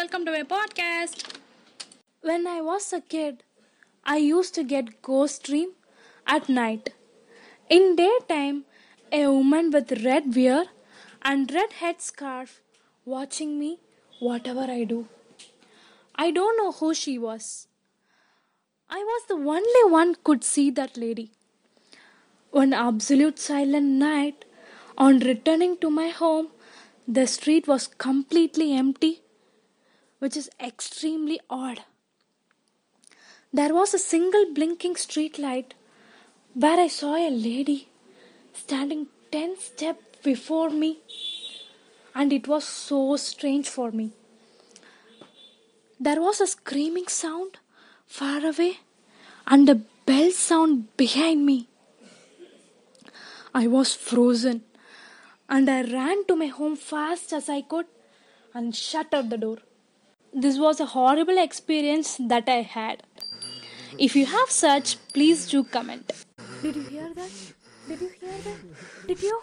welcome to my podcast. When I was a kid, I used to get ghost dream at night. In daytime, a woman with red wear and red head scarf watching me whatever I do. I don't know who she was. I was the only one could see that lady. One absolute silent night, on returning to my home, the street was completely empty, which is extremely odd. There was a single blinking street light where I saw a lady standing 10 steps before me, and it was so strange for me. There was a screaming sound far away and a bell sound behind me. I was frozen and I ran to my home fast as I could and shut out the door. This was a horrible experience that I had. If you have such, please do comment. Did you hear that? Did you hear that? Did you?